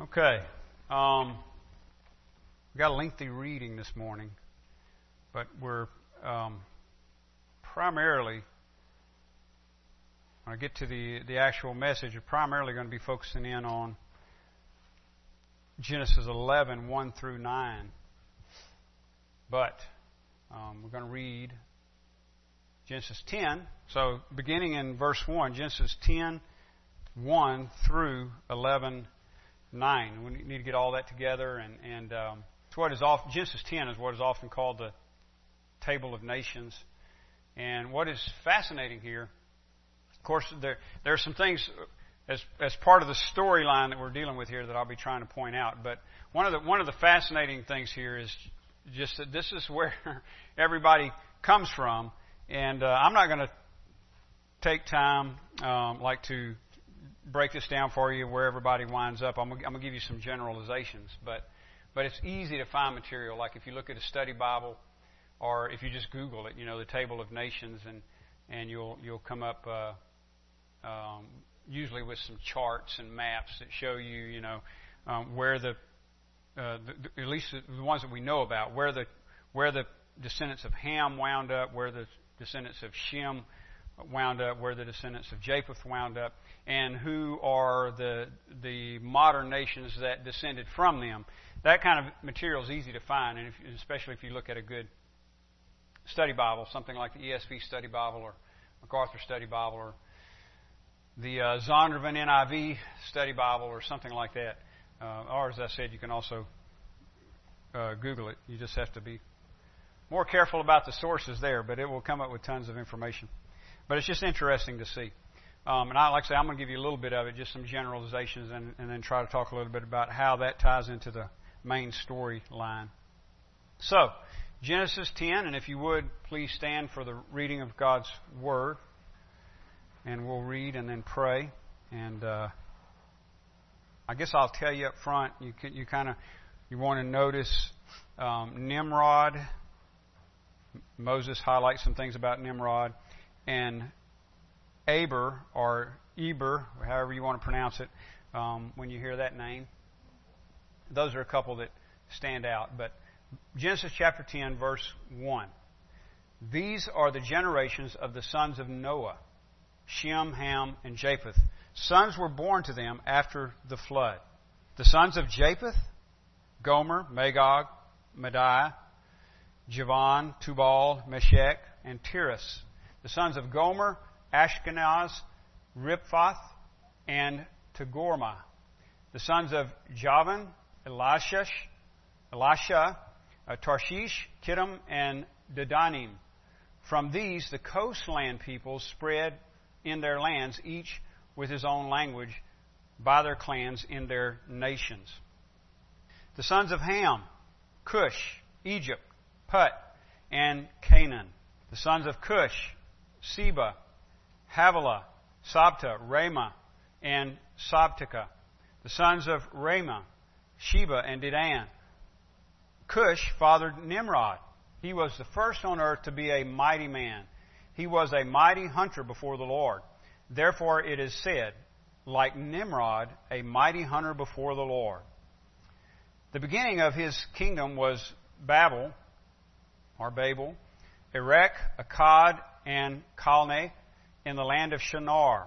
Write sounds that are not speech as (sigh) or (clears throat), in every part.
Okay. Um, we got a lengthy reading this morning, but we're um, primarily, when I get to the, the actual message, we're primarily going to be focusing in on Genesis 11, 1 through 9. But um, we're going to read Genesis 10. So, beginning in verse 1, Genesis 10, 1 through 11, 9. We need to get all that together. And, and um, it's what is Genesis 10 is what is often called the Table of Nations. And what is fascinating here, of course, there, there are some things as, as part of the storyline that we're dealing with here that I'll be trying to point out. But one of the, one of the fascinating things here is just that this is (laughs) where everybody comes from. And uh, I'm not going to take time um, like to break this down for you where everybody winds up. I'm, going to give you some generalizations, but but it's easy to find material. Like if you look at a study Bible, or if you just Google it, you know, the Table of Nations, and and you'll you'll come up uh, um, usually with some charts and maps that show you, you know, um, where the, uh, the, at least the ones that we know about, where the where the descendants of Ham wound up, where the descendants of Shem wound up, where the descendants of Japheth wound up, and who are the the modern nations that descended from them. That kind of material is easy to find, and if, especially if you look at a good study Bible, something like the ESV Study Bible or MacArthur Study Bible or the uh, Zondervan NIV Study Bible or something like that. Uh, or, as I said, you can also uh, Google it. You just have to be more careful about the sources there, but it will come up with tons of information. But it's just interesting to see. Um, and I, like I say, I'm going to give you a little bit of it, just some generalizations, and, and then try to talk a little bit about how that ties into the main storyline. So, Genesis 10, and if you would, please stand for the reading of God's Word. And we'll read and then pray. And uh, I guess I'll tell you up front, you, you kind of you want to notice um, Nimrod. Moses highlights some things about Nimrod. And Aber, or Eber, however you want to pronounce it, um, when you hear that name. Those are a couple that stand out. But Genesis chapter 10, verse 1. These are the generations of the sons of Noah Shem, Ham, and Japheth. Sons were born to them after the flood. The sons of Japheth, Gomer, Magog, Madai, Javan, Tubal, Meshech, and Tiras. The sons of Gomer, Ashkenaz, Riphath, and Togarmah. The sons of Javan, Elishah, Elishah, uh, Tarshish, Kittim, and Dedanim. From these, the coastland peoples spread in their lands, each with his own language, by their clans in their nations. The sons of Ham, Cush, Egypt, Put, and Canaan. The sons of Cush, Seba, Havilah, Sabtah, Raamah, and Sabteca. The sons of Raamah, Sheba, and Dedan. Cush fathered Nimrod. He was the first on earth to be a mighty man. He was a mighty hunter before the Lord. Therefore it is said, like Nimrod, a mighty hunter before the Lord. The beginning of his kingdom was Babel, or Babel, Erech, Akkad, and Calneh in the land of Shinar.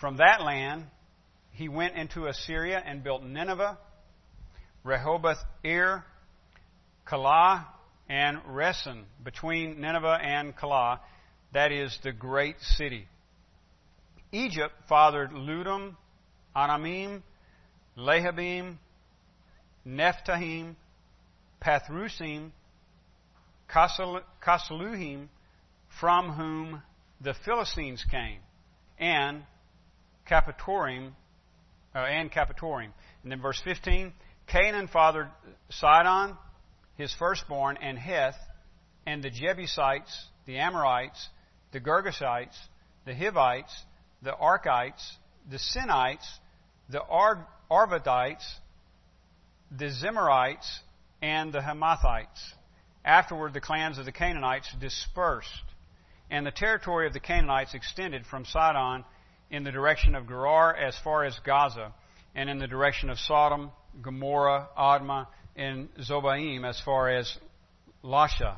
From that land, he went into Assyria and built Nineveh, Rehoboth Ir, Calah, and Resen between Nineveh and Calah, that is the great city. Egypt fathered Ludim, Anamim, Lehabim, Naphtuhim, Pathrusim, Casluhim, from whom the Philistines came, and Caphtorim, uh, and Caphtorim. And then verse 15, Canaan fathered Sidon, his firstborn, and Heth, and the Jebusites, the Amorites, the Girgashites, the Hivites, the Arkites, the Sinites, the Ar- Arvadites, the Zemarites, and the Hamathites. Afterward, the clans of the Canaanites dispersed, and the territory of the Canaanites extended from Sidon in the direction of Gerar as far as Gaza, and in the direction of Sodom, Gomorrah, Admah, and Zeboiim as far as Lasha.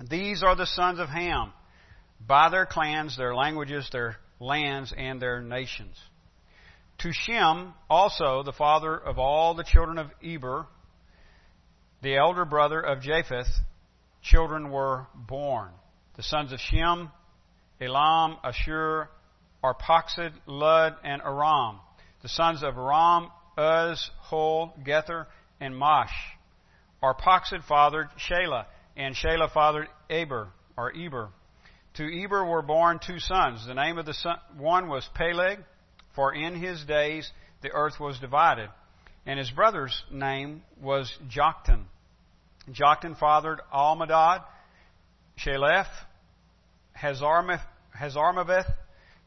These are the sons of Ham, by their clans, their languages, their lands, and their nations. To Shem also, the father of all the children of Eber, the elder brother of Japheth, children were born. The sons of Shem, Elam, Ashur, Arphaxad, Lud, and Aram. The sons of Aram, Uz, Hul, Gether, and Mash. Arphaxad fathered Shelah, and Shelah fathered Eber, or Eber. To Eber were born two sons. The name of the son, one was Peleg, for in his days the earth was divided. And his brother's name was Joktan. Joktan fathered Almodad, Sheleph, Hazarmaveth,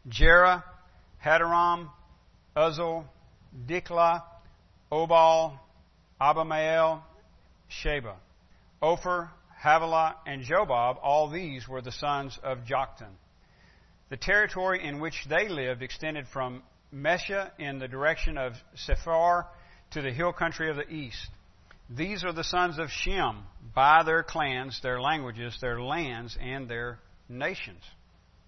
Jerah, Hadoram, Uzal, Diklah, Obal, Abimael, Sheba. Ophir, Havilah, and Jobab, all these were the sons of Joktan. The territory in which they lived extended from Mesha in the direction of Sephar to the hill country of the east. These are the sons of Shem by their clans, their languages, their lands, and their nations.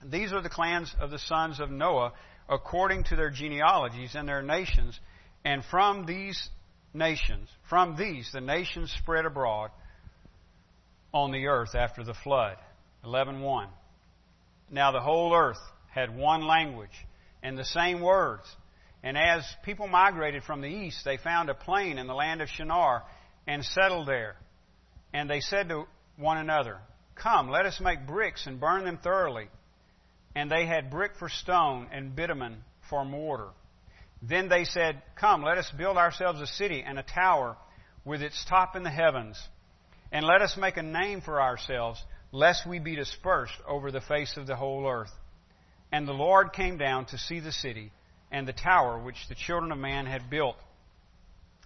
These are the clans of the sons of Noah according to their genealogies and their nations. And from these nations, from these, the nations spread abroad on the earth after the flood. 11.1. Now the whole earth had one language and the same words. And as people migrated from the east, they found a plain in the land of Shinar and settled there. And they said to one another, Come, let us make bricks and burn them thoroughly. And they had brick for stone and bitumen for mortar. Then they said, Come, let us build ourselves a city and a tower with its top in the heavens. And let us make a name for ourselves, lest we be dispersed over the face of the whole earth. And the Lord came down to see the city and the tower which the children of man had built.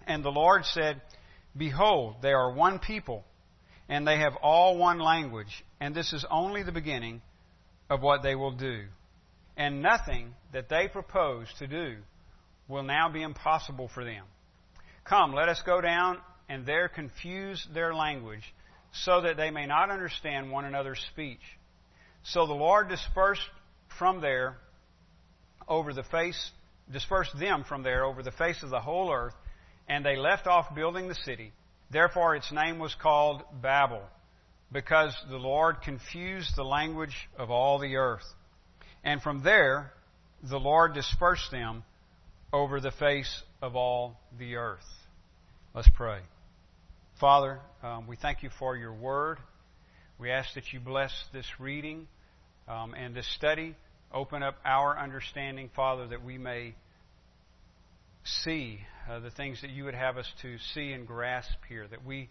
And the Lord said, Behold, they are one people, and they have all one language, and this is only the beginning of what they will do. And nothing that they propose to do will now be impossible for them. Come, let us go down and there confuse their language, so that they may not understand one another's speech. So the Lord dispersed from there over the face, dispersed them from there over the face of the whole earth, and they left off building the city. Therefore its name was called Babel, because the Lord confused the language of all the earth. And from there the Lord dispersed them over the face of all the earth. Let's pray. Father, um, we thank you for your word. We ask that you bless this reading um, and this study. Open up our understanding, Father, that we may see uh, the things that you would have us to see and grasp here, that we,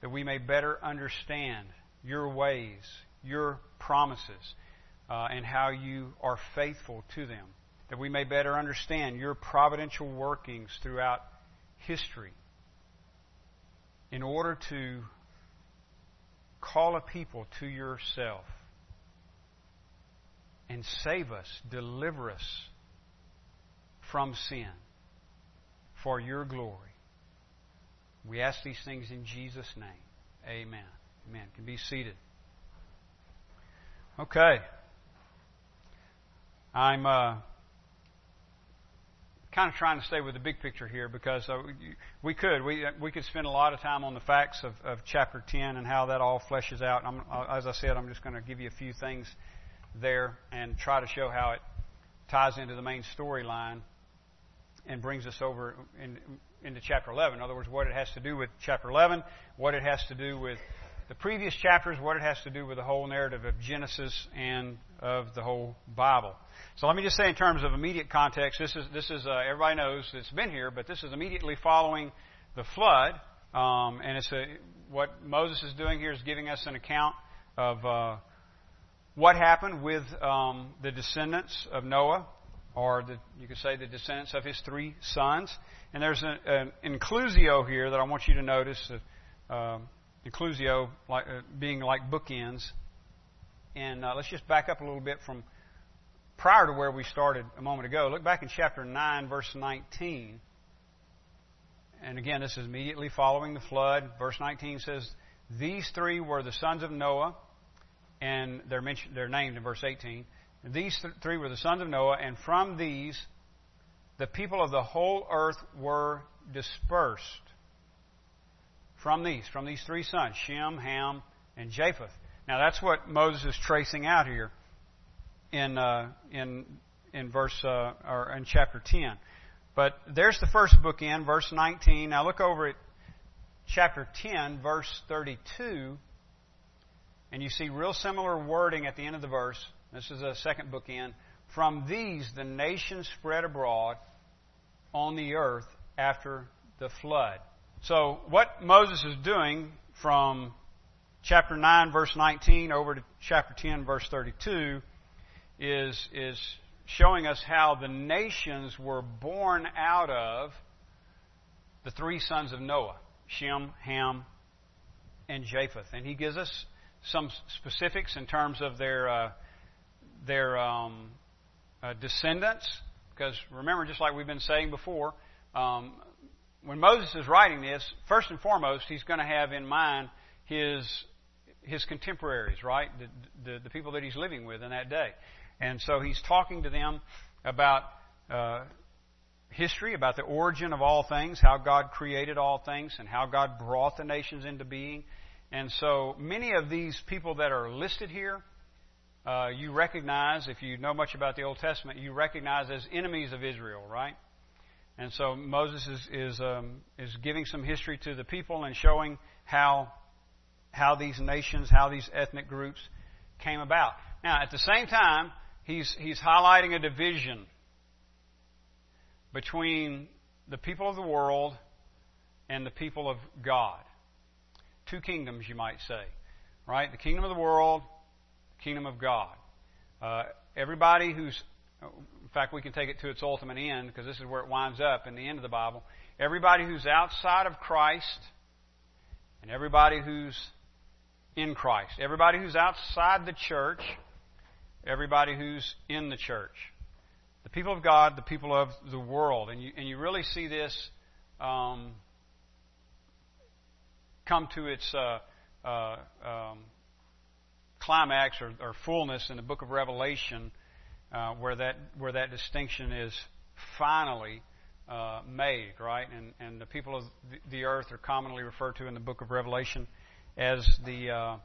that we may better understand your ways, your promises, uh, and how you are faithful to them. That we may better understand your providential workings throughout history in order to call a people to yourself and save us, deliver us from sin for your glory. We ask these things in Jesus' name. Amen. Amen. Can be seated. Okay. I'm uh, kind of trying to stay with the big picture here because uh, we could we we could spend a lot of time on the facts of, of chapter 10 and how that all fleshes out. I'm, uh, as I said, I'm just going to give you a few things there and try to show how it ties into the main storyline and brings us over in, into chapter 11. In other words, what it has to do with chapter 11, what it has to do with the previous chapters, what it has to do with the whole narrative of Genesis and of the whole Bible. So let me just say, in terms of immediate context, this is this is uh, everybody knows it's been here, but this is immediately following the flood, um, and it's a, what Moses is doing here is giving us an account of uh, what happened with um, the descendants of Noah, or the, you could say the descendants of his three sons. And there's an, inclusio here that I want you to notice. Uh, inclusio like, uh, being like bookends. And uh, let's just back up a little bit from prior to where we started a moment ago. Look back in chapter 9, verse 19. And again, this is immediately following the flood. Verse 19 says, These three were the sons of Noah, and they're, mentioned, they're named in verse 18. These th- three were the sons of Noah, and from these the people of the whole earth were dispersed. From these, from these three sons, Shem, Ham, and Japheth. Now that's what Moses is tracing out here in uh, in in verse uh, or in chapter 10. But there's the first bookend, verse 19. Now look over at chapter 10, verse 32, and you see real similar wording at the end of the verse. This is a second bookend. From these the nations spread abroad on the earth after the flood. So what Moses is doing from chapter 9 verse 19 over to chapter 10 verse 32 is is showing us how the nations were born out of the three sons of Noah, Shem, Ham, and Japheth. And he gives us some specifics in terms of their uh, their um, uh, descendants, because remember, just like we've been saying before, um, when Moses is writing this, first and foremost, he's going to have in mind his his contemporaries, right? The, the, the people that he's living with in that day. And so he's talking to them about uh, history, about the origin of all things, how God created all things, and how God brought the nations into being. And so many of these people that are listed here uh, you recognize, if you know much about the Old Testament, you recognize as enemies of Israel, right? And so Moses is is, um, is giving some history to the people and showing how how these nations, how these ethnic groups came about. Now, at the same time, he's he's highlighting a division between the people of the world and the people of God. Two kingdoms, you might say, right? The kingdom of the world kingdom of God. Uh, everybody who's, in fact, we can take it to its ultimate end because this is where it winds up in the end of the Bible. Everybody who's outside of Christ and everybody who's in Christ. Everybody who's outside the church, everybody who's in the church. The people of God, the people of the world. And you, and you really see this um, come to its uh, uh, um, climax or, or fullness in the book of Revelation, uh, where that where that distinction is finally uh, made, right? And and the people of the earth are commonly referred to in the book of Revelation as the uh,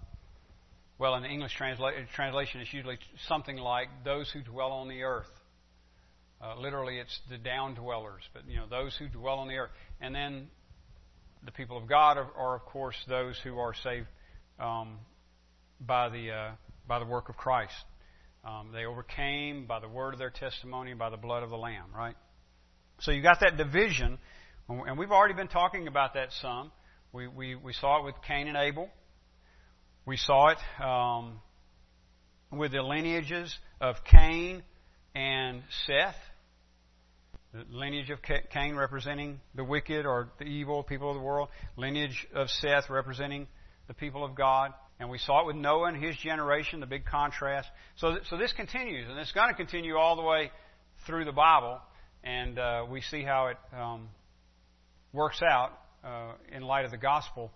well, in the English transla- translation, it's usually something like those who dwell on the earth. Uh, literally, it's the down dwellers, but you know those who dwell on the earth, and then the people of God are, are of course, those who are saved um, by the, uh, by the work of Christ. Um, they overcame by the word of their testimony by the blood of the Lamb, right? So you got that division, and we've already been talking about that some. We, we, we saw it with Cain and Abel. We saw it um, with the lineages of Cain and Seth. The lineage of Cain representing the wicked or the evil people of the world. Lineage of Seth representing the people of God. And we saw it with Noah and his generation, the big contrast. So, th- so this continues, and it's going to continue all the way through the Bible, and uh, we see how it um, works out uh, in light of the gospel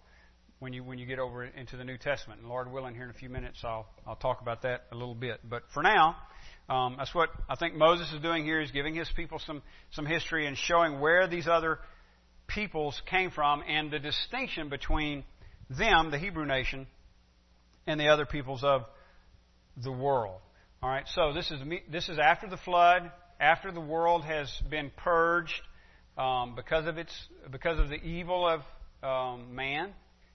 when you when you get over into the New Testament. And Lord willing, here in a few minutes, I'll I'll talk about that a little bit. But for now, um, that's what I think Moses is doing here. Is giving his people some some history and showing where these other peoples came from and the distinction between them, the Hebrew nation, and the other peoples of the world. All right, so this is this is after the flood, after the world has been purged um, because of its because of the evil of um, man.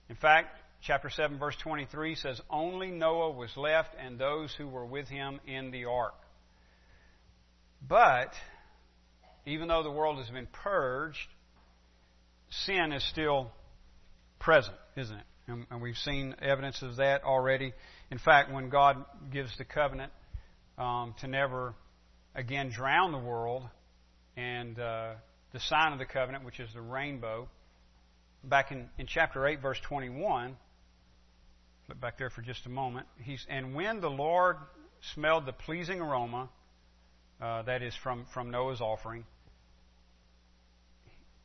In fact, chapter seven, verse twenty-three says, "Only Noah was left, and those who were with him in the ark." But even though the world has been purged, sin is still present, isn't it? And, and we've seen evidence of that already. In fact, when God gives the covenant um, to never again drown the world, and uh, the sign of the covenant, which is the rainbow, back in, in chapter 8, verse 21, look back there for just a moment. He's, and when the Lord smelled the pleasing aroma uh, that is from, from Noah's offering,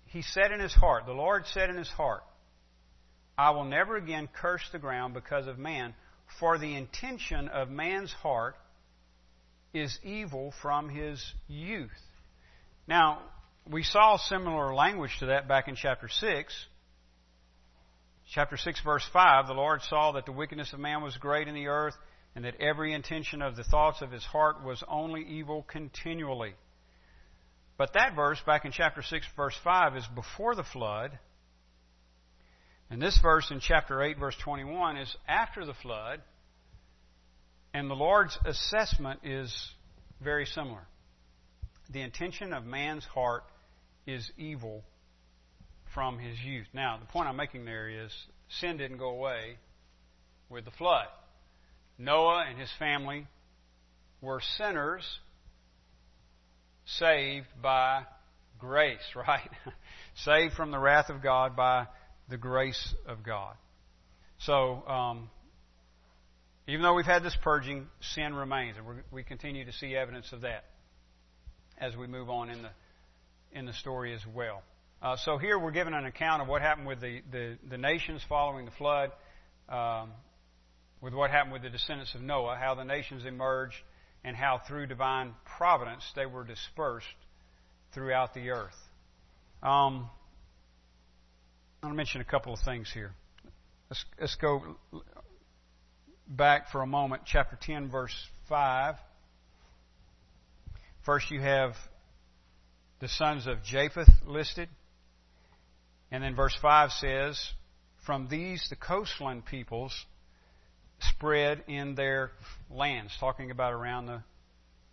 he said in his heart, the Lord said in his heart, I will never again curse the ground because of man, for the intention of man's heart is evil from his youth. Now, we saw similar language to that back in chapter 6. Chapter 6, verse 5 The Lord saw that the wickedness of man was great in the earth, and that every intention of the thoughts of his heart was only evil continually. But that verse, back in chapter 6, verse 5, is before the flood. And this verse in chapter 8, verse 21, is after the flood. And the Lord's assessment is very similar. The intention of man's heart is evil from his youth. Now, the point I'm making there is sin didn't go away with the flood. Noah and his family were sinners saved by grace, (laughs) right? saved from the wrath of God by the grace of God. So, um, even though we've had this purging, sin remains, and we continue to see evidence of that as we move on in the in the story as well. Uh, so here we're given an account of what happened with the, the, the nations following the flood, um, with what happened with the descendants of Noah, how the nations emerged, and how through divine providence they were dispersed throughout the earth. Um, I want to mention a couple of things here. Let's, let's go back for a moment, chapter 10, verse 5. First, you have the sons of Japheth listed. And then verse 5 says, From these the coastland peoples spread in their lands, talking about around the,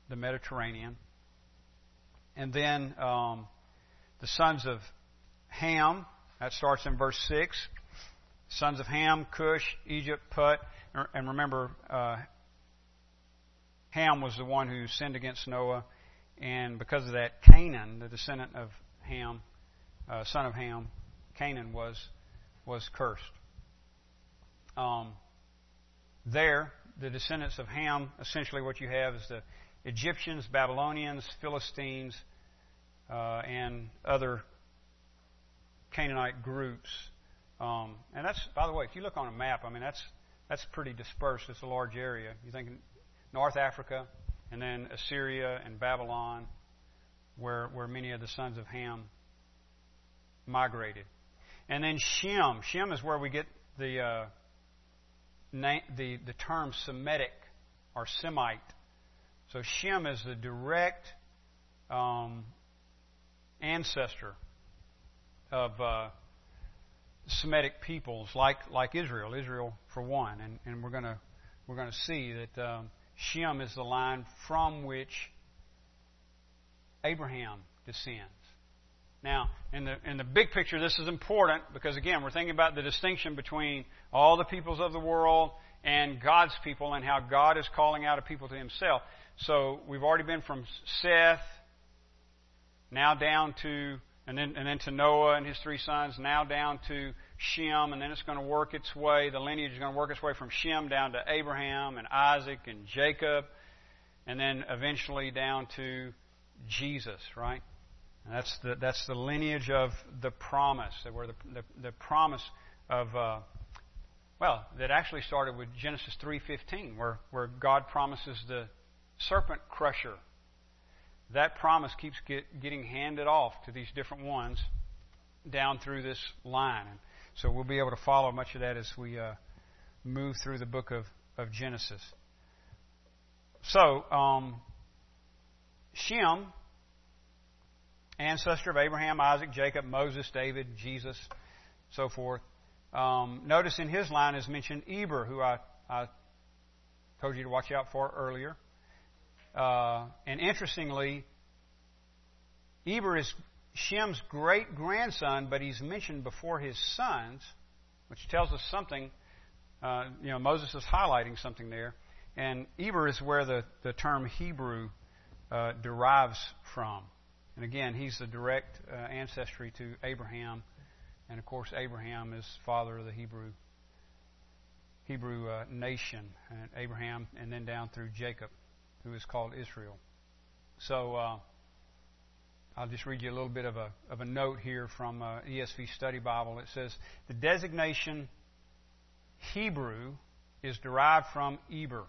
the Mediterranean. And then um, the sons of Ham, that starts in verse 6. Sons of Ham, Cush, Egypt, Put. And remember, uh, Ham was the one who sinned against Noah and because of that, Canaan, the descendant of Ham, uh, son of Ham, Canaan was was cursed. Um, there, the descendants of Ham, essentially what you have is the Egyptians, Babylonians, Philistines, uh, and other Canaanite groups. Um, and that's, by the way, if you look on a map, I mean that's that's pretty dispersed. It's a large area. You think North Africa, and then Assyria and Babylon, where, where many of the sons of Ham migrated. And then Shem. Shem is where we get the, uh, na- the, the term Semitic or Semite. So Shem is the direct um, ancestor of uh, Semitic peoples, like like Israel. Israel for one, and, and we're gonna we're gonna see that um, Shem is the line from which Abraham descends. Now, in the, in the big picture, this is important because, again, we're thinking about the distinction between all the peoples of the world and God's people and how God is calling out a people to himself. So we've already been from Seth, now down to, and then, and then to Noah and his three sons, now down to Shem, and then it's going to work its way, the lineage is going to work its way from Shem down to Abraham and Isaac and Jacob, and then eventually down to Jesus, right? And that's the, that's the lineage of the promise, where the, the, the promise of, uh, well, that actually started with Genesis 3.15, where, where God promises the serpent crusher. That promise keeps get, getting handed off to these different ones down through this line. And So we'll be able to follow much of that as we uh, move through the book of, of Genesis. So, um, Shem, ancestor of Abraham, Isaac, Jacob, Moses, David, Jesus, so forth. Um, notice in his line is mentioned Eber, who I, I told you to watch out for earlier. Uh, and interestingly, Eber is Shem's great grandson, but he's mentioned before his sons, which tells us something. Uh, you know, Moses is highlighting something there. And Eber is where the, the term Hebrew uh, derives from. And again, he's the direct uh, ancestry to Abraham. And of course, Abraham is father of the Hebrew Hebrew uh, nation, and Abraham, and then down through Jacob, who is called Israel. So uh, I'll just read you a little bit of a, of a note here from uh, ESV Study Bible. It says, The designation Hebrew is derived from Eber.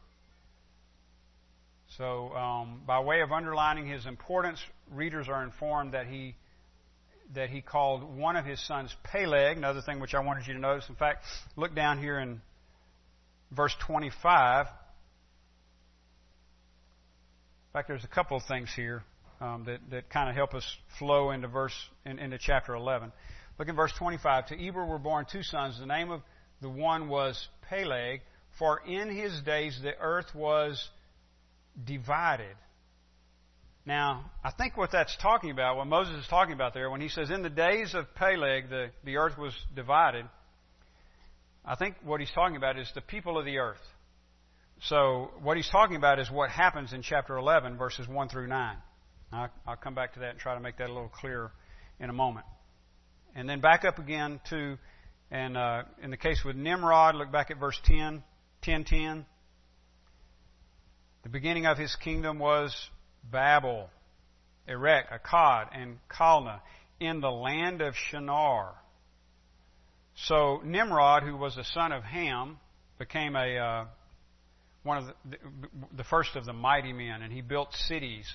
So, um, by way of underlining his importance, readers are informed that he that he called one of his sons Peleg. Another thing which I wanted you to notice. In fact, look down here in verse 25. In fact, there's a couple of things here um, that, that kind of help us flow into verse in, into chapter 11. Look in verse 25. To Eber were born two sons. The name of the one was Peleg, for in his days the earth was divided. Now, I think what that's talking about, what Moses is talking about there, when he says, In the days of Peleg, the, the earth was divided, I think what he's talking about is the people of the earth. So, what he's talking about is what happens in chapter 11, verses 1 through 9. I'll, come back to that and try to make that a little clearer in a moment. And then back up again to, and uh, in the case with Nimrod, look back at verse 10, 10, 10. The beginning of his kingdom was Babel, Erech, Akkad, and Calneh in the land of Shinar. So Nimrod, who was a son of Ham, became a uh, one of the, the, first of the mighty men, and he built cities.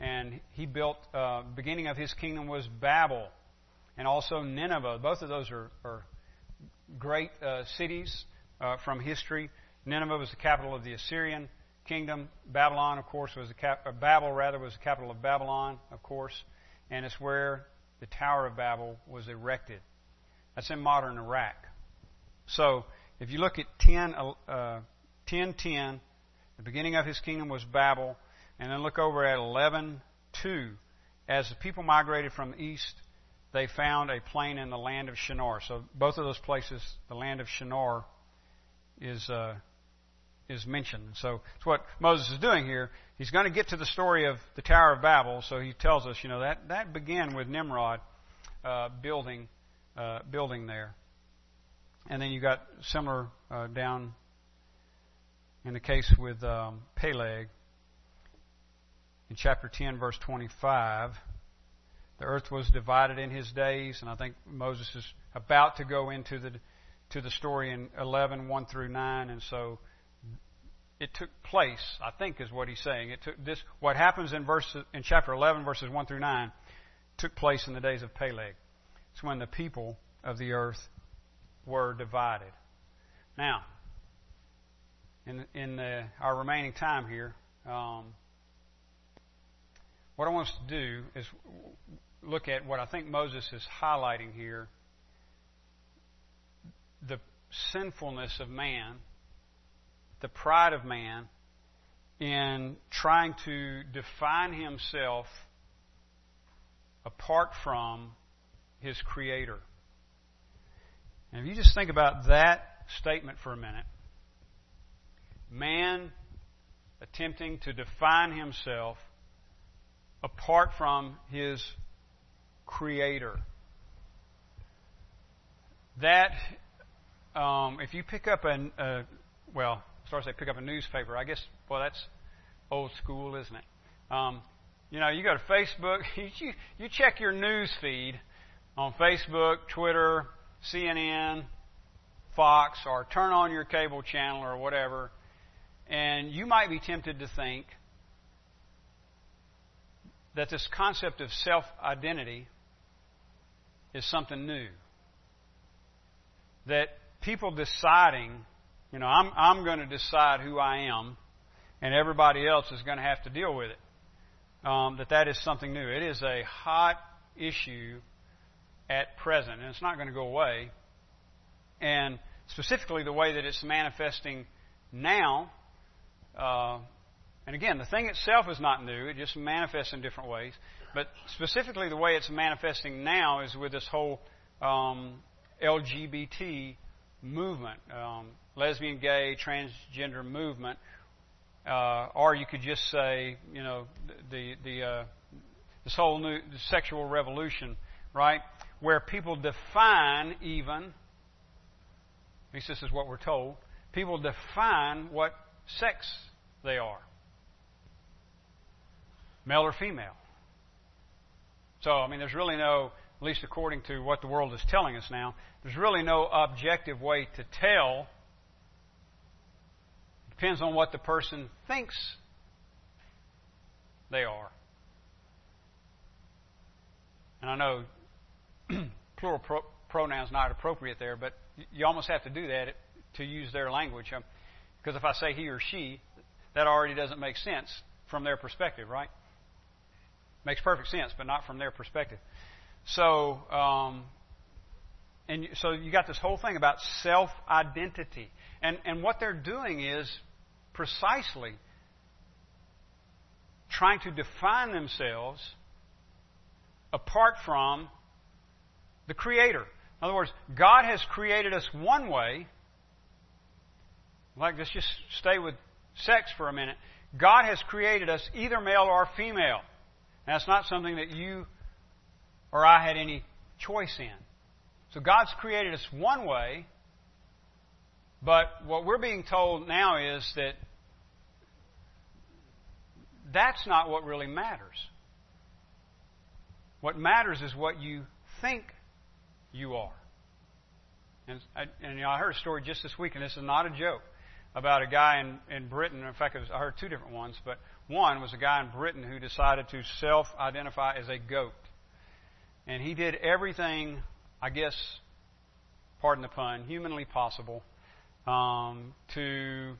And he built. Uh, beginning of his kingdom was Babel, and also Nineveh. Both of those are, are great uh, cities uh, from history. Nineveh was the capital of the Assyrian kingdom. Babylon, of course, was the cap- uh, Babel rather was the capital of Babylon, of course, and it's where the Tower of Babel was erected. That's in modern Iraq. So, if you look at 10, uh, 10, 10, the beginning of his kingdom was Babel, and then look over at 11.2. As the people migrated from the east, they found a plain in the land of Shinar. So both of those places, the land of Shinar, is uh, is mentioned. So it's what Moses is doing here. He's going to get to the story of the Tower of Babel. So he tells us, you know, that that began with Nimrod uh, building uh, building there, and then you got similar uh, down in the case with um, Peleg in chapter 10, verse 25. The earth was divided in his days, and I think Moses is about to go into the to the story in 11, 1 through 9, and so it took place, I think is what he's saying. It took this what happens in verse in chapter 11 verses 1 through 9 took place in the days of Peleg. It's when the people of the earth were divided. Now, in in the, our remaining time here, um, what I want us to do is look at what I think Moses is highlighting here: the sinfulness of man the pride of man in trying to define himself apart from his Creator. And if you just think about that statement for a minute, man attempting to define himself apart from his Creator. That, um, if you pick up a, a well, to say pick up a newspaper. I guess, well, that's old school, isn't it? Um, you know, you go to Facebook, (laughs) you, you check your news feed on Facebook, Twitter, CNN, Fox, or turn on your cable channel or whatever, and you might be tempted to think that this concept of self identity is something new. That people deciding you know, I'm, I'm going to decide who I am, and everybody else is going to have to deal with it. Um, that that is something new. It is a hot issue at present, and it's not going to go away. And specifically, the way that it's manifesting now. Uh, and again, the thing itself is not new, it just manifests in different ways. But specifically, the way it's manifesting now is with this whole um, LGBT movement. Um, lesbian, gay, transgender movement, uh, or you could just say, you know, the the uh, this whole new sexual revolution, right? Where people define even, at least this is what we're told, people define what sex they are. male or female. So, I mean, there's really no, at least according to what the world is telling us now, there's really no objective way to tell. It depends on what the person thinks they are. And I know (clears throat) plural pro- pronouns not appropriate there, but you almost have to do that to use their language. Because um, if I say he or she, that already doesn't make sense from their perspective, right? Makes perfect sense, but not from their perspective. So, um, and so you got this whole thing about self identity. And, and what they're doing is precisely trying to define themselves apart from the Creator. In other words, God has created us one way. Like, let's just stay with sex for a minute. God has created us either male or female. and That's not something that you or I had any choice in. So God's created us one way, but what we're being told now is that that's not what really matters. What matters is what you think you are. And, and you know, I heard a story just this week, and this is not a joke, about a guy in, in Britain. In fact, was, I heard two different ones, but one was a guy in Britain who decided to self identify as a goat. And he did everything, I guess, pardon the pun, humanly possible um, to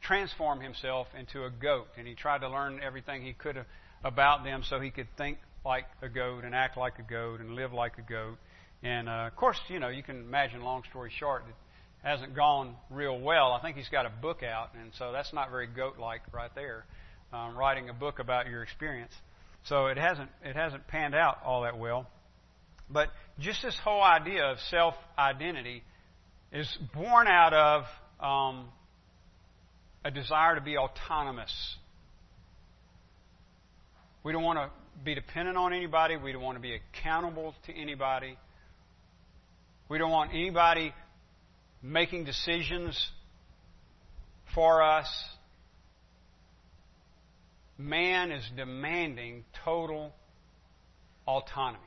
transform himself into a goat. And he tried to learn everything he could about them so he could think like a goat and act like a goat and live like a goat. And uh, of course, you know, you can imagine, long story short, hasn't gone real well. I think he's got a book out, and so that's not very goat like right there, um, writing a book about your experience. So it hasn't, it hasn't panned out all that well. But just this whole idea of self identity is born out of um, a desire to be autonomous. We don't want to be dependent on anybody. We don't want to be accountable to anybody. We don't want anybody making decisions for us. Man is demanding total autonomy.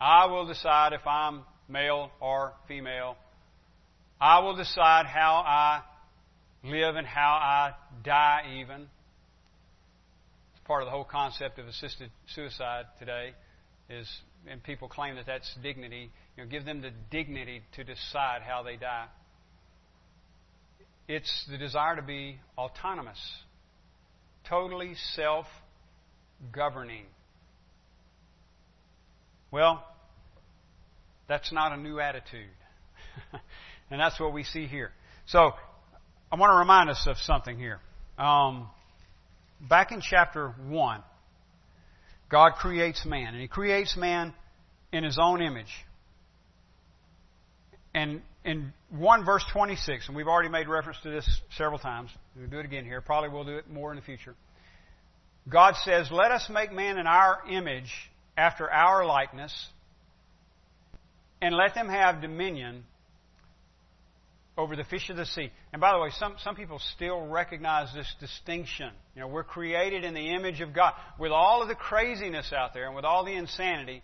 I will decide if I'm male or female. I will decide how I live and how I die, even. It's part of the whole concept of assisted suicide today. Is and people claim that that's dignity. You know, give them the dignity to decide how they die. It's the desire to be autonomous, totally self-governing. Well, that's not a new attitude. (laughs) and that's what we see here. So, I want to remind us of something here. Um, back in chapter 1, God creates man, and He creates man in His own image. And in 1 verse 26, and we've already made reference to this several times, we'll do it again here, probably we'll do it more in the future. God says, Let us make man in our image after our likeness, and let them have dominion over the fish of the sea. And by the way, some, some people still recognize this distinction. You know, we're created in the image of God. With all of the craziness out there and with all the insanity,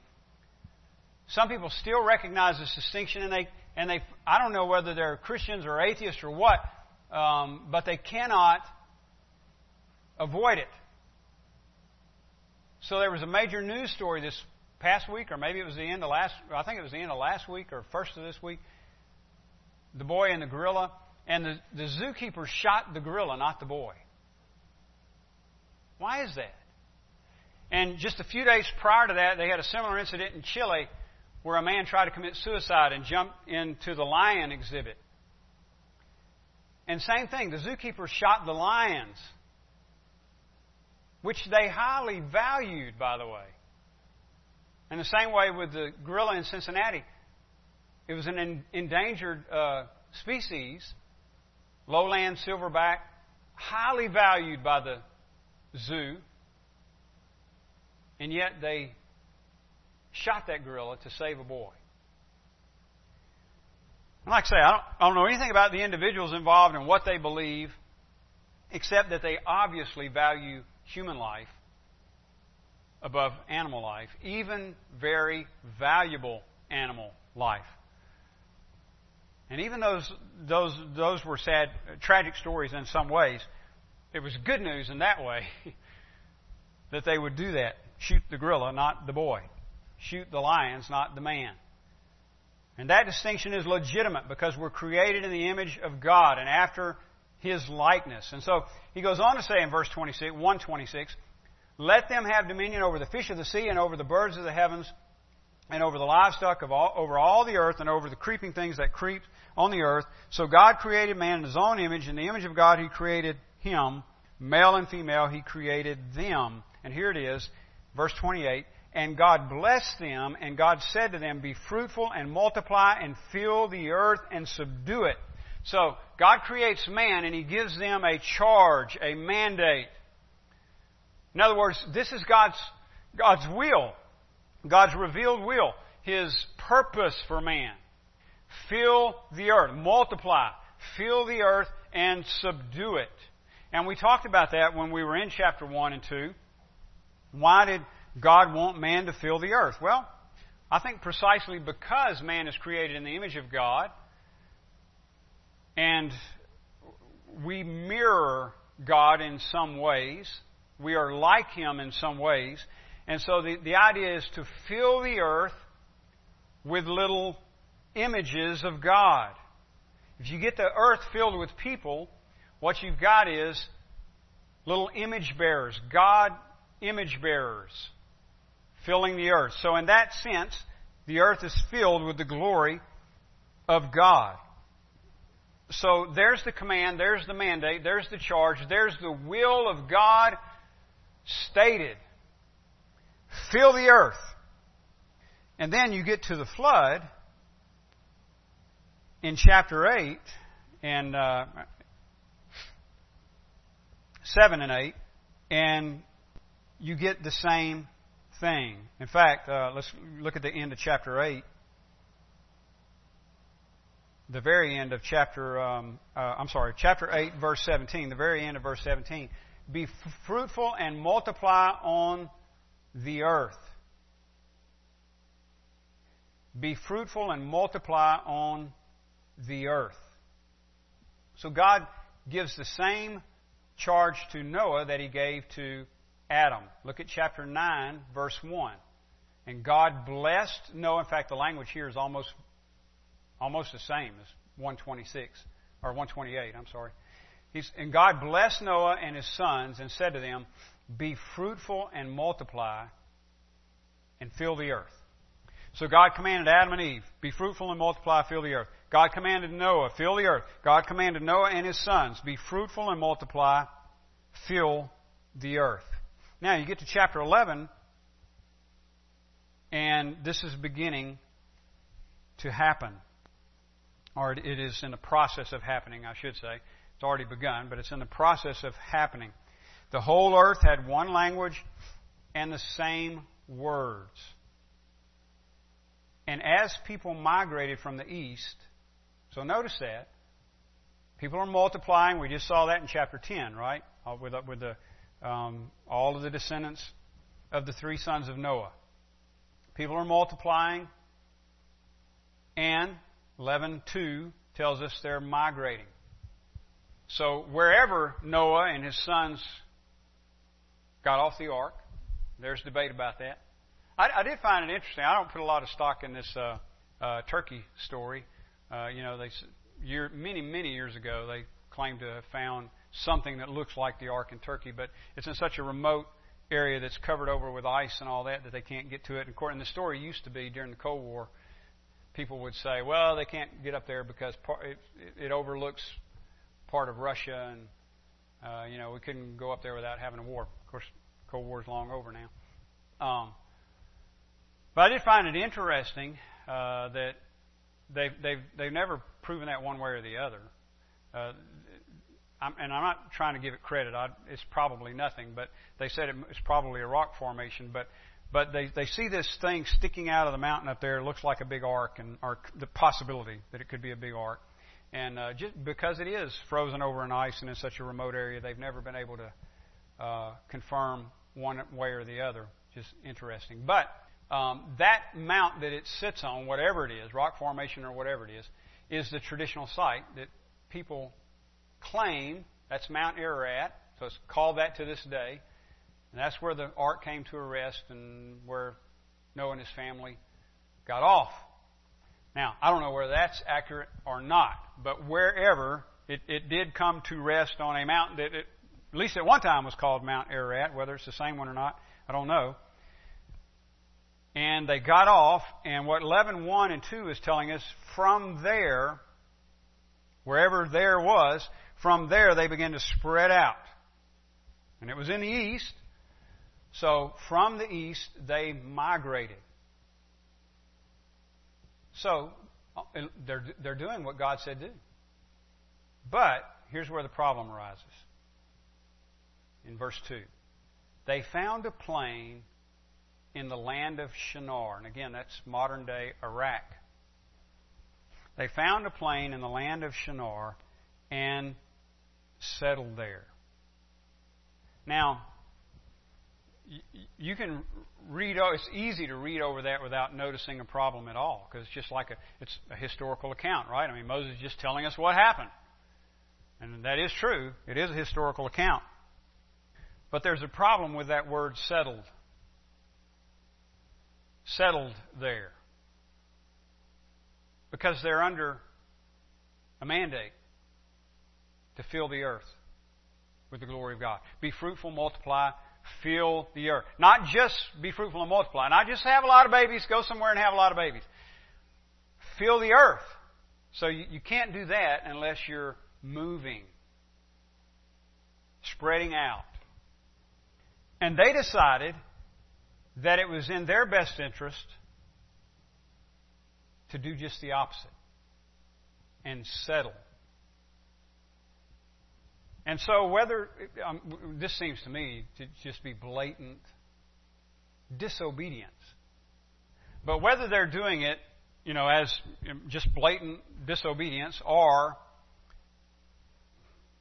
some people still recognize this distinction and they, and they I don't know whether they're Christians or atheists or what, um, but they cannot avoid it. So there was a major news story this past week, or maybe it was the end of last, I think it was the end of last week or first of this week, the boy and the gorilla, and the, the zookeeper shot the gorilla, not the boy. Why is that? And just a few days prior to that, they had a similar incident in Chile where a man tried to commit suicide and jump into the lion exhibit. And same thing, the zookeeper shot the lions, which they highly valued, by the way. And the same way with the gorilla in Cincinnati. It was an endangered uh, species, lowland silverback, highly valued by the zoo, and yet they shot that gorilla to save a boy. Like I say, I don't, I don't know anything about the individuals involved and what they believe, except that they obviously value human life above animal life, even very valuable animal life. And even those, those, those were sad, tragic stories in some ways. It was good news in that way (laughs) that they would do that. Shoot the gorilla, not the boy. Shoot the lions, not the man. And that distinction is legitimate because we're created in the image of God and after His likeness. And so he goes on to say in verse 26, 126, let them have dominion over the fish of the sea and over the birds of the heavens and over the livestock of all, over all the earth and over the creeping things that creep on the earth. So God created man in his own image. In the image of God, he created him. Male and female, he created them. And here it is, verse 28. And God blessed them, and God said to them, Be fruitful and multiply and fill the earth and subdue it. So, God creates man and he gives them a charge, a mandate. In other words, this is God's, God's will, God's revealed will, His purpose for man. Fill the earth, multiply, fill the earth, and subdue it. And we talked about that when we were in chapter 1 and 2. Why did God want man to fill the earth? Well, I think precisely because man is created in the image of God, and we mirror God in some ways, we are like Him in some ways. And so the, the idea is to fill the earth with little images of God. If you get the earth filled with people, what you've got is little image bearers, God image bearers, filling the earth. So, in that sense, the earth is filled with the glory of God. So, there's the command, there's the mandate, there's the charge, there's the will of God stated. Fill the earth. And then you get to the flood in chapter 8 and uh, 7 and 8, and you get the same thing. In fact, uh, let's look at the end of chapter 8. The very end of chapter, um, uh, I'm sorry, chapter 8, verse 17, the very end of verse 17. Be fruitful and multiply on the earth. Be fruitful and multiply on the earth. So God gives the same charge to Noah that he gave to Adam. Look at chapter 9, verse 1. And God blessed Noah. In fact, the language here is almost, almost the same as 126, or 128, I'm sorry. He's, and God blessed Noah and his sons and said to them, Be fruitful and multiply and fill the earth. So God commanded Adam and Eve, Be fruitful and multiply, fill the earth. God commanded Noah, Fill the earth. God commanded Noah and his sons, Be fruitful and multiply, fill the earth. Now you get to chapter 11, and this is beginning to happen. Or it is in the process of happening, I should say. It's already begun, but it's in the process of happening. The whole earth had one language and the same words. And as people migrated from the east, so notice that, people are multiplying. We just saw that in chapter 10, right? Uh, with, uh, with the, um, all of the descendants of the three sons of Noah. People are multiplying, and 11.2 tells us they're migrating. So wherever Noah and his sons got off the ark, there's debate about that. I, I did find it interesting. I don't put a lot of stock in this uh, uh, Turkey story. Uh, you know, they year, many many years ago they claimed to have found something that looks like the ark in Turkey, but it's in such a remote area that's covered over with ice and all that that they can't get to it. And, and the story used to be during the Cold War, people would say, well, they can't get up there because it, it overlooks part of Russia, and uh, you know we couldn't go up there without having a war. Of course, Cold War is long over now. Um, but I did find it interesting uh, that they've they've they've never proven that one way or the other. Uh, I'm, and I'm not trying to give it credit. I, it's probably nothing, but they said it, it's probably a rock formation. But but they they see this thing sticking out of the mountain up there. It looks like a big ark, and or the possibility that it could be a big ark. And uh, just because it is frozen over in ice and in such a remote area, they've never been able to uh, confirm one way or the other. Just interesting. But um, that mount that it sits on, whatever it is, rock formation or whatever it is, is the traditional site that people claim that's Mount Ararat. So it's called that to this day. And that's where the ark came to a rest and where Noah and his family got off. Now, I don't know whether that's accurate or not, but wherever it, it did come to rest on a mountain that it, at least at one time was called Mount Ararat, whether it's the same one or not, I don't know. And they got off, and what 11, 1 and 2 is telling us, from there, wherever there was, from there they began to spread out. And it was in the east, so from the east they migrated. So they're, they're doing what God said do. But here's where the problem arises. In verse 2. They found a plain in the land of Shinar. And again, that's modern day Iraq. They found a plain in the land of Shinar and settled there. Now, you can read. It's easy to read over that without noticing a problem at all, because it's just like a it's a historical account, right? I mean, Moses is just telling us what happened, and that is true. It is a historical account, but there's a problem with that word "settled." Settled there, because they're under a mandate to fill the earth with the glory of God. Be fruitful, multiply, fill the earth. Not just be fruitful and multiply. Not just have a lot of babies, go somewhere and have a lot of babies. Fill the earth. So you, you can't do that unless you're moving, spreading out. And they decided that it was in their best interest to do just the opposite and settle and so, whether um, this seems to me to just be blatant disobedience, but whether they're doing it, you know, as just blatant disobedience, or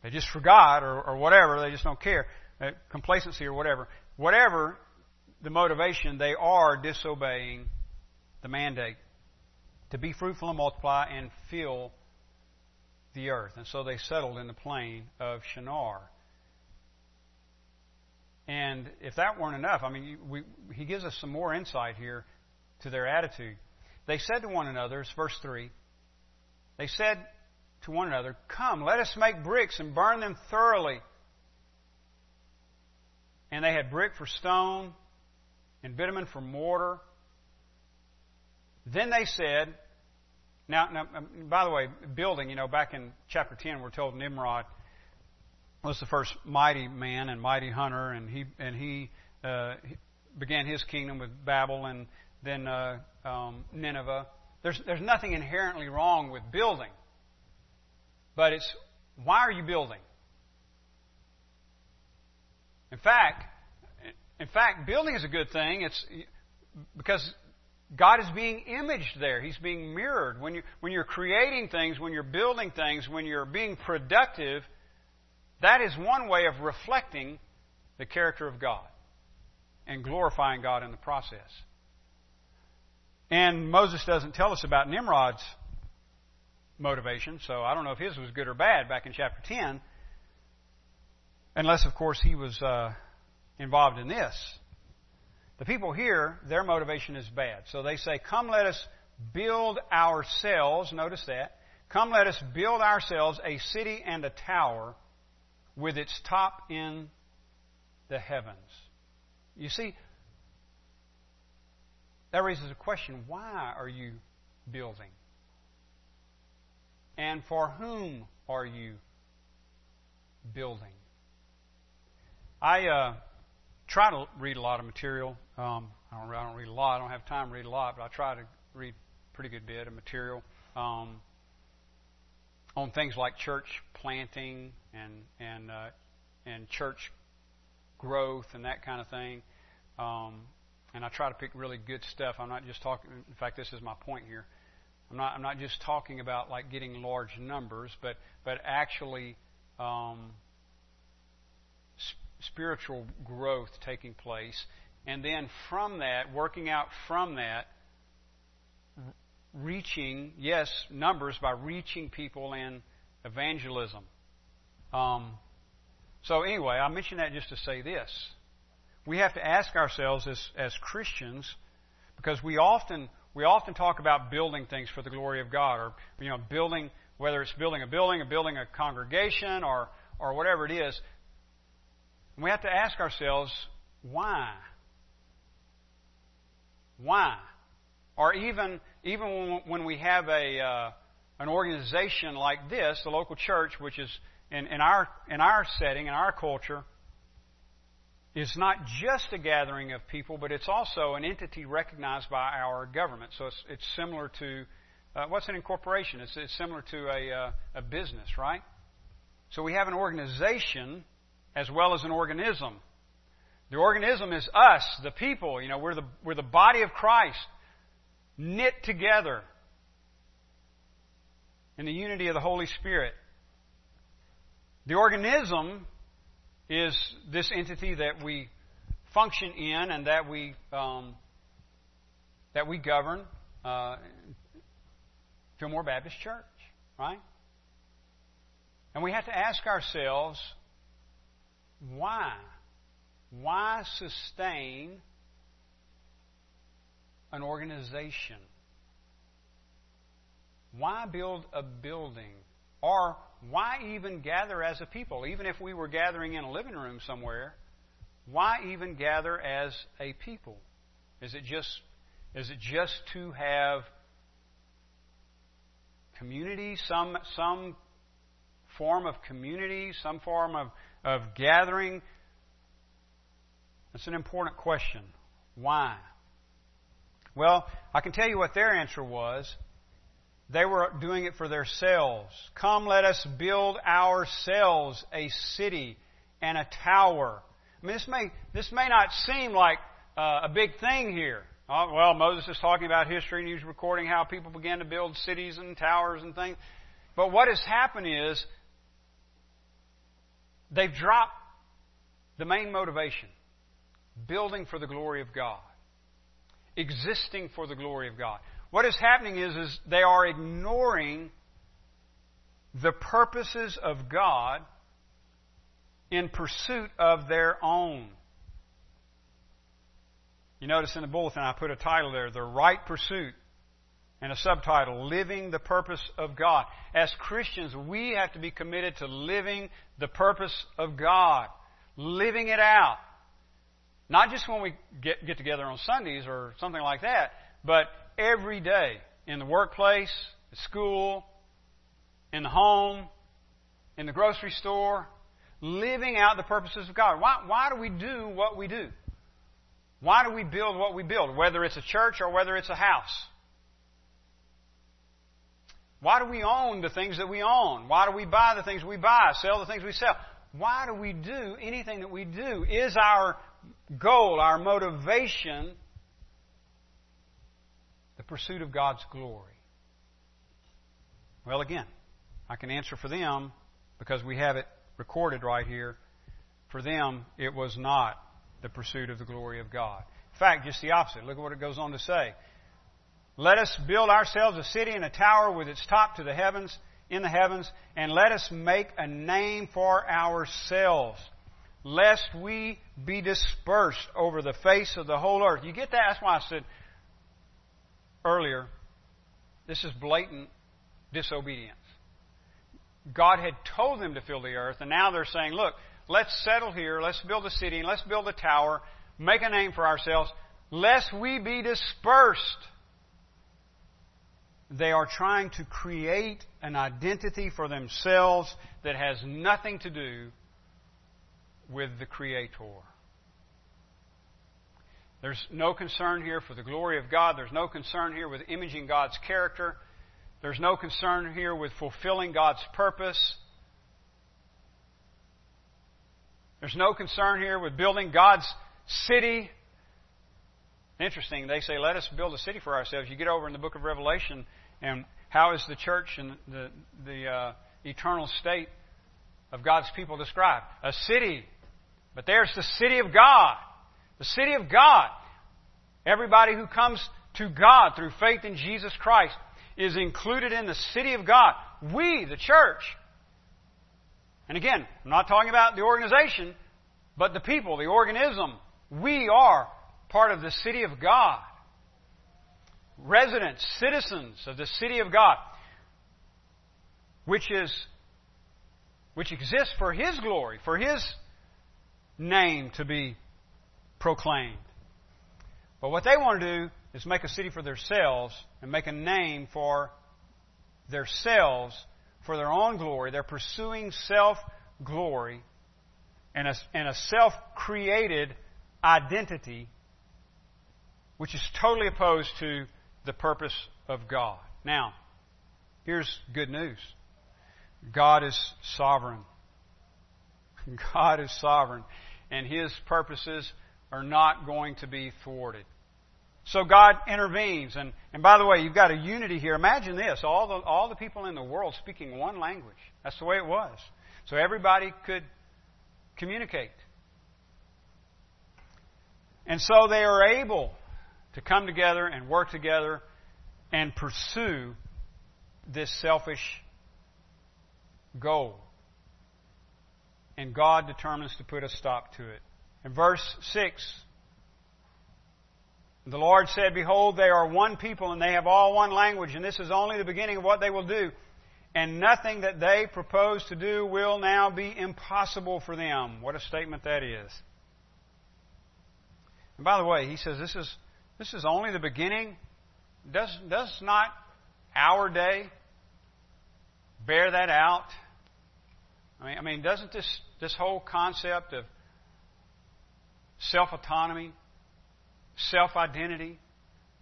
they just forgot, or, or whatever, they just don't care, uh, complacency or whatever, whatever the motivation, they are disobeying the mandate to be fruitful and multiply and fill the earth. And so they settled in the plain of Shinar. And if that weren't enough, I mean, we, he gives us some more insight here to their attitude. They said to one another, verse 3, they said to one another, Come, let us make bricks and burn them thoroughly. And they had brick for stone and bitumen for mortar. Then they said, now, now, um, by the way, building, you know, back in chapter 10, we're told Nimrod was the first mighty man and mighty hunter, and he, and he, uh, began his kingdom with Babel and then uh, um, Nineveh. There's, there's nothing inherently wrong with building, but it's why are you building? In fact, in fact, building is a good thing. It's because God is being imaged there. He's being mirrored. When, you, when you're creating things, when you're building things, when you're being productive, that is one way of reflecting the character of God and glorifying God in the process. And Moses doesn't tell us about Nimrod's motivation, so I don't know if his was good or bad back in chapter 10, unless, of course, he was uh, involved in this. The people here, their motivation is bad. So they say, Come, let us build ourselves. Notice that. Come, let us build ourselves a city and a tower with its top in the heavens. You see, that raises a question why are you building? And for whom are you building? I. Uh, try to read a lot of material. Um, I, don't, I don't read a lot. I don't have time to read a lot, but I try to read pretty good bit of material um, on things like church planting and and uh, and church growth and that kind of thing. Um, and I try to pick really good stuff. I'm not just talking. In fact, this is my point here. I'm not. I'm not just talking about like getting large numbers, but but actually um, spiritual growth taking place. And then from that, working out from that, reaching, yes, numbers by reaching people in evangelism. Um, so, anyway, I mention that just to say this. We have to ask ourselves as, as Christians, because we often, we often talk about building things for the glory of God, or, you know, building, whether it's building a building, or building a congregation, or, or whatever it is. We have to ask ourselves, why? Why? Or even, even when we have a, uh, an organization like this, the local church, which is in, in, our, in our setting, in our culture, is not just a gathering of people, but it's also an entity recognized by our government. So it's, it's similar to uh, what's an incorporation? It's, it's similar to a, uh, a business, right? So we have an organization as well as an organism. The organism is us, the people. You know, we're the, we're the body of Christ, knit together in the unity of the Holy Spirit. The organism is this entity that we function in and that we um, that we govern. Uh, Fillmore Baptist Church, right? And we have to ask ourselves, why? Why sustain an organization? Why build a building? Or why even gather as a people? Even if we were gathering in a living room somewhere, why even gather as a people? Is it just is it just to have community, some some form of community, some form of, of gathering? That's an important question. Why? Well, I can tell you what their answer was. They were doing it for themselves. Come, let us build ourselves a city and a tower. I mean, this may, this may not seem like uh, a big thing here. Uh, well, Moses is talking about history and he's recording how people began to build cities and towers and things. But what has happened is they've dropped the main motivation building for the glory of God, existing for the glory of God. What is happening is, is they are ignoring the purposes of God in pursuit of their own. You notice in the bulletin I put a title there, The Right Pursuit, and a subtitle, Living the Purpose of God. As Christians, we have to be committed to living the purpose of God, living it out. Not just when we get, get together on Sundays or something like that, but every day in the workplace, at school, in the home, in the grocery store, living out the purposes of God. Why, why do we do what we do? Why do we build what we build, whether it's a church or whether it's a house? Why do we own the things that we own? Why do we buy the things we buy, sell the things we sell? Why do we do anything that we do? Is our goal, our motivation, the pursuit of God's glory? Well, again, I can answer for them because we have it recorded right here. For them, it was not the pursuit of the glory of God. In fact, just the opposite. Look at what it goes on to say. Let us build ourselves a city and a tower with its top to the heavens, in the heavens, and let us make a name for ourselves, lest we be dispersed over the face of the whole earth. You get that? That's why I said earlier, this is blatant disobedience. God had told them to fill the earth, and now they're saying, look, let's settle here, let's build a city, and let's build a tower, make a name for ourselves, lest we be dispersed. They are trying to create an identity for themselves that has nothing to do with the Creator. There's no concern here for the glory of God. There's no concern here with imaging God's character. There's no concern here with fulfilling God's purpose. There's no concern here with building God's city. Interesting, they say, let us build a city for ourselves. You get over in the book of Revelation, and how is the church and the, the uh, eternal state of God's people described? A city But there's the city of God. The city of God. Everybody who comes to God through faith in Jesus Christ is included in the city of God. We, the church. And again, I'm not talking about the organization, but the people, the organism. We are part of the city of God. Residents, citizens of the city of God, which is which exists for His glory, for His name to be proclaimed. But what they want to do is make a city for themselves and make a name for themselves for their own glory. They're pursuing self glory and a, and a self created identity which is totally opposed to the purpose of God. Now, here's good news God is sovereign. (laughs) God is sovereign, and His purposes are not going to be thwarted. So God intervenes, and, and by the way, you've got a unity here. Imagine this: all the all the people in the world speaking one language. That's the way it was. So everybody could communicate, and so they are able to come together and work together and pursue this selfish goal. And God determines to put a stop to it. In verse 6, the Lord said, Behold, they are one people and they have all one language, and this is only the beginning of what they will do. And nothing that they propose to do will now be impossible for them. What a statement that is. And by the way, he says this is, this is only the beginning. Does, does not our day bear that out? I mean, I mean, doesn't this this whole concept of self autonomy, self identity,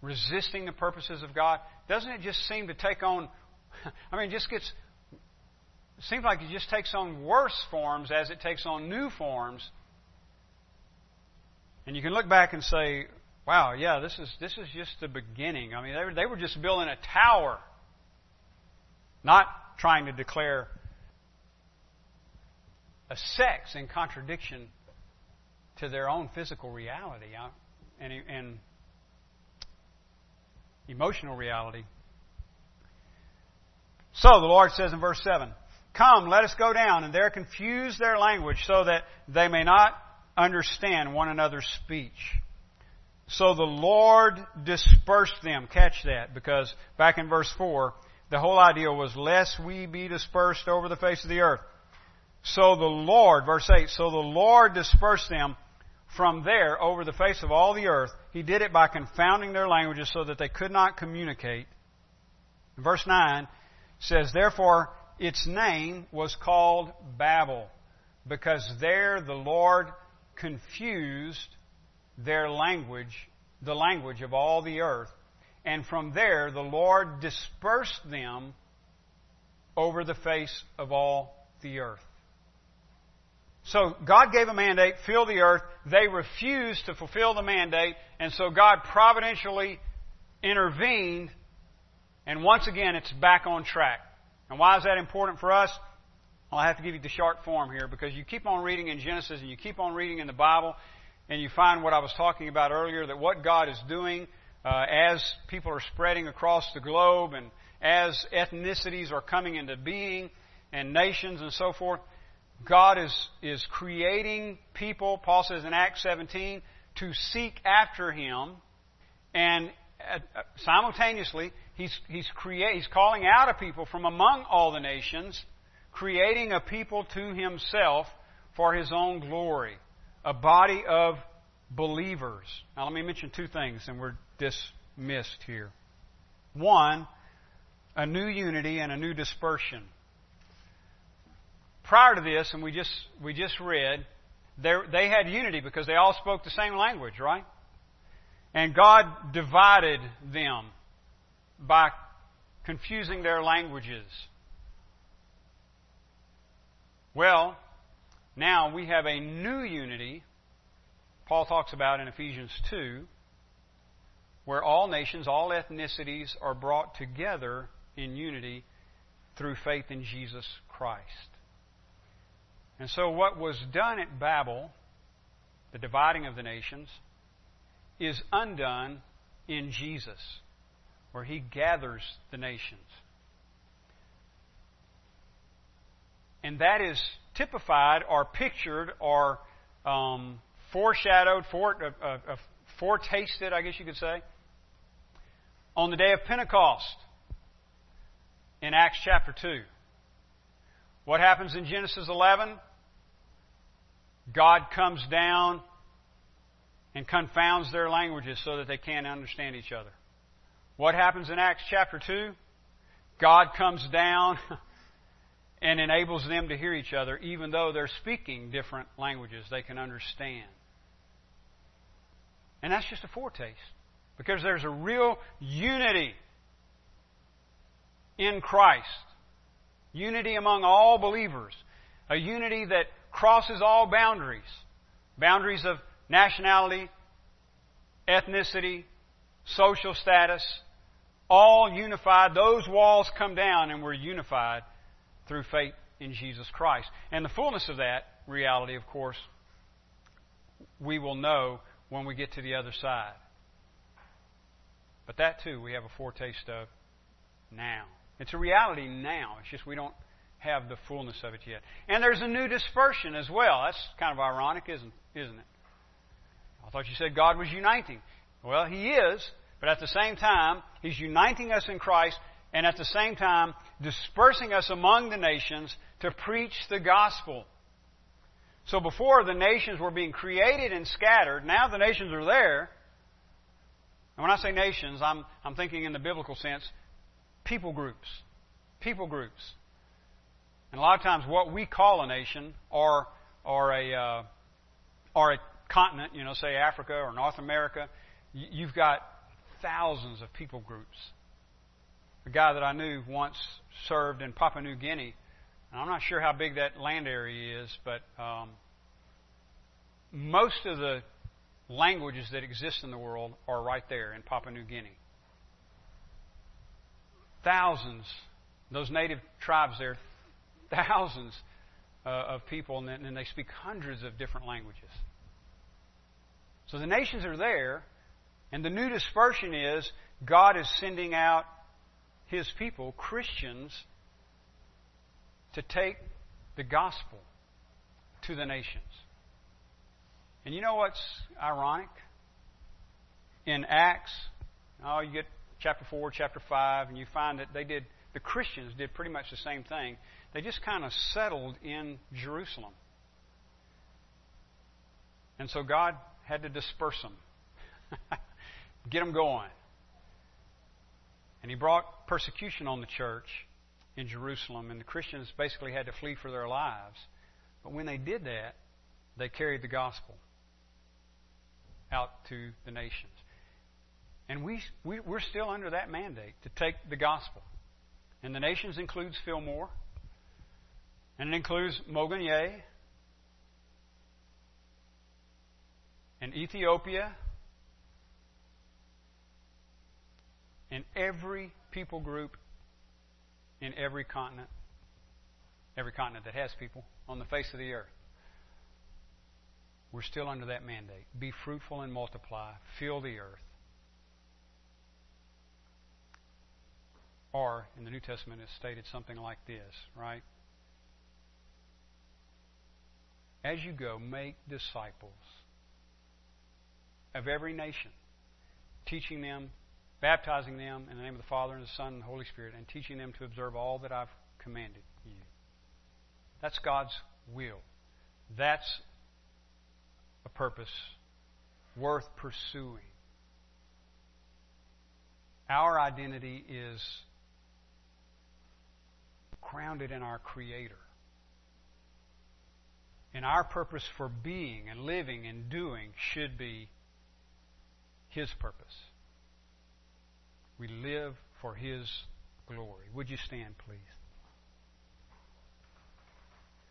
resisting the purposes of God, doesn't it just seem to take on? (laughs) I mean, it just gets. It seems like it just takes on worse forms as it takes on new forms. And you can look back and say, "Wow, yeah, this is this is just the beginning." I mean, they were, they were just building a tower, not trying to declare a sex in contradiction to their own physical reality uh, and, and emotional reality. So the Lord says in verse 7 Come, let us go down, and there confuse their language so that they may not understand one another's speech. So the Lord dispersed them. Catch that, because back in verse 4, the whole idea was, lest we be dispersed over the face of the earth. So the Lord, verse 8, so the Lord dispersed them from there over the face of all the earth. He did it by confounding their languages so that they could not communicate. Verse 9 says, Therefore its name was called Babel, because there the Lord confused their language, the language of all the earth. And from there the Lord dispersed them over the face of all the earth. So God gave a mandate, fill the earth. They refused to fulfill the mandate, and so God providentially intervened, and once again it's back on track. And why is that important for us? Well, I have to give you the short form here because you keep on reading in Genesis and you keep on reading in the Bible, and you find what I was talking about earlier that what God is doing uh, as people are spreading across the globe and as ethnicities are coming into being and nations and so forth, God is, is creating people, Paul says in Acts 17, to seek after Him. And uh, simultaneously, he's, he's, create, he's calling out a people from among all the nations, creating a people to Himself for His own glory, a body of believers. Now, let me mention two things, and we're dismissed here. One, a new unity and a new dispersion prior to this, and we just we just read, they had unity because they all spoke the same language, right? And God divided them by confusing their languages. Well, now we have a new unity, Paul talks about in Ephesians 2, where all nations, all ethnicities are brought together in unity through faith in Jesus Christ. And so, what was done at Babel the dividing of the nations, is undone in Jesus, where He gathers the nations. And that is typified or pictured or um, foreshadowed, fore, uh, uh, foretasted, I guess you could say, on the day of Pentecost in Acts chapter 2. What happens in Genesis 11? God comes down and confounds their languages so that they can't understand each other. What happens in Acts chapter 2? God comes down (laughs) and enables them to hear each other, even though they're speaking different languages they can understand. And that's just a foretaste. Because there's a real unity in Christ. Unity among all believers. A unity that crosses all boundaries. Boundaries of nationality, ethnicity, social status, all unified. Those walls come down and we're unified through faith in Jesus Christ. And the fullness of that reality, of course, we will know when we get to the other side. But that too, we have a foretaste of now. It's a reality now. It's just we don't have the fullness of it yet. And there's a new dispersion as well. That's kind of ironic, isn't, isn't it? I thought you said God was uniting. Well, He is, but at the same time, He's uniting us in Christ and at the same time dispersing us among the nations to preach the gospel. So before the nations were being created and scattered, now the nations are there. And when I say nations, I'm, I'm thinking in the biblical sense, people groups. People groups. And a lot of times what we call a nation or, or, a, uh, or a continent, you know, say Africa or North America, you've got thousands of people groups. A guy that I knew once served in Papua New Guinea and I'm not sure how big that land area is, but um, most of the languages that exist in the world are right there in Papua New Guinea. Thousands, those native tribes there, thousands uh, of people, and, and they speak hundreds of different languages. So the nations are there, and the new dispersion is God is sending out His people, Christians, to take the gospel to the nations. And you know what's ironic? In Acts, oh, you get chapter 4, chapter 5, and you find that they did, the Christians did pretty much the same thing. They just kind of settled in Jerusalem. And so God had to disperse them, (laughs) get them going. And He brought persecution on the church in Jerusalem, and the Christians basically had to flee for their lives. But when they did that, they carried the gospel out to the nations. And we, we, we're still under that mandate to take the gospel. And the nations includes Fillmore, and it includes Mogonie, and Ethiopia, and every people group in every continent, every continent that has people on the face of the earth. We're still under that mandate. Be fruitful and multiply, fill the earth. Or, in the New Testament, it's stated something like this, right? As you go, make disciples of every nation, teaching them baptizing them in the name of the Father and the Son and the Holy Spirit, and teaching them to observe all that I've commanded you. That's God's will. That's a purpose worth pursuing. Our identity is grounded in our Creator. And our purpose for being and living and doing should be His purpose. We live for His glory. Would you stand, please?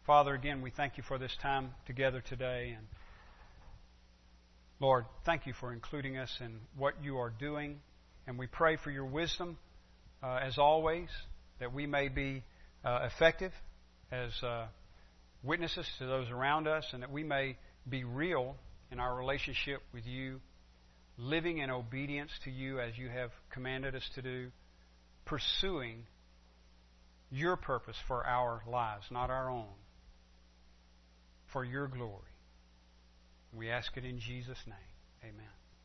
Father, again, we thank you for this time together today. And Lord, thank you for including us in what you are doing. And we pray for your wisdom, uh, as always, that we may be uh, effective as uh, witnesses to those around us and that we may be real in our relationship with you, living in obedience to you as you have commanded us to do, pursuing your purpose for our lives, not our own, for your glory. We ask it in Jesus' name. Amen.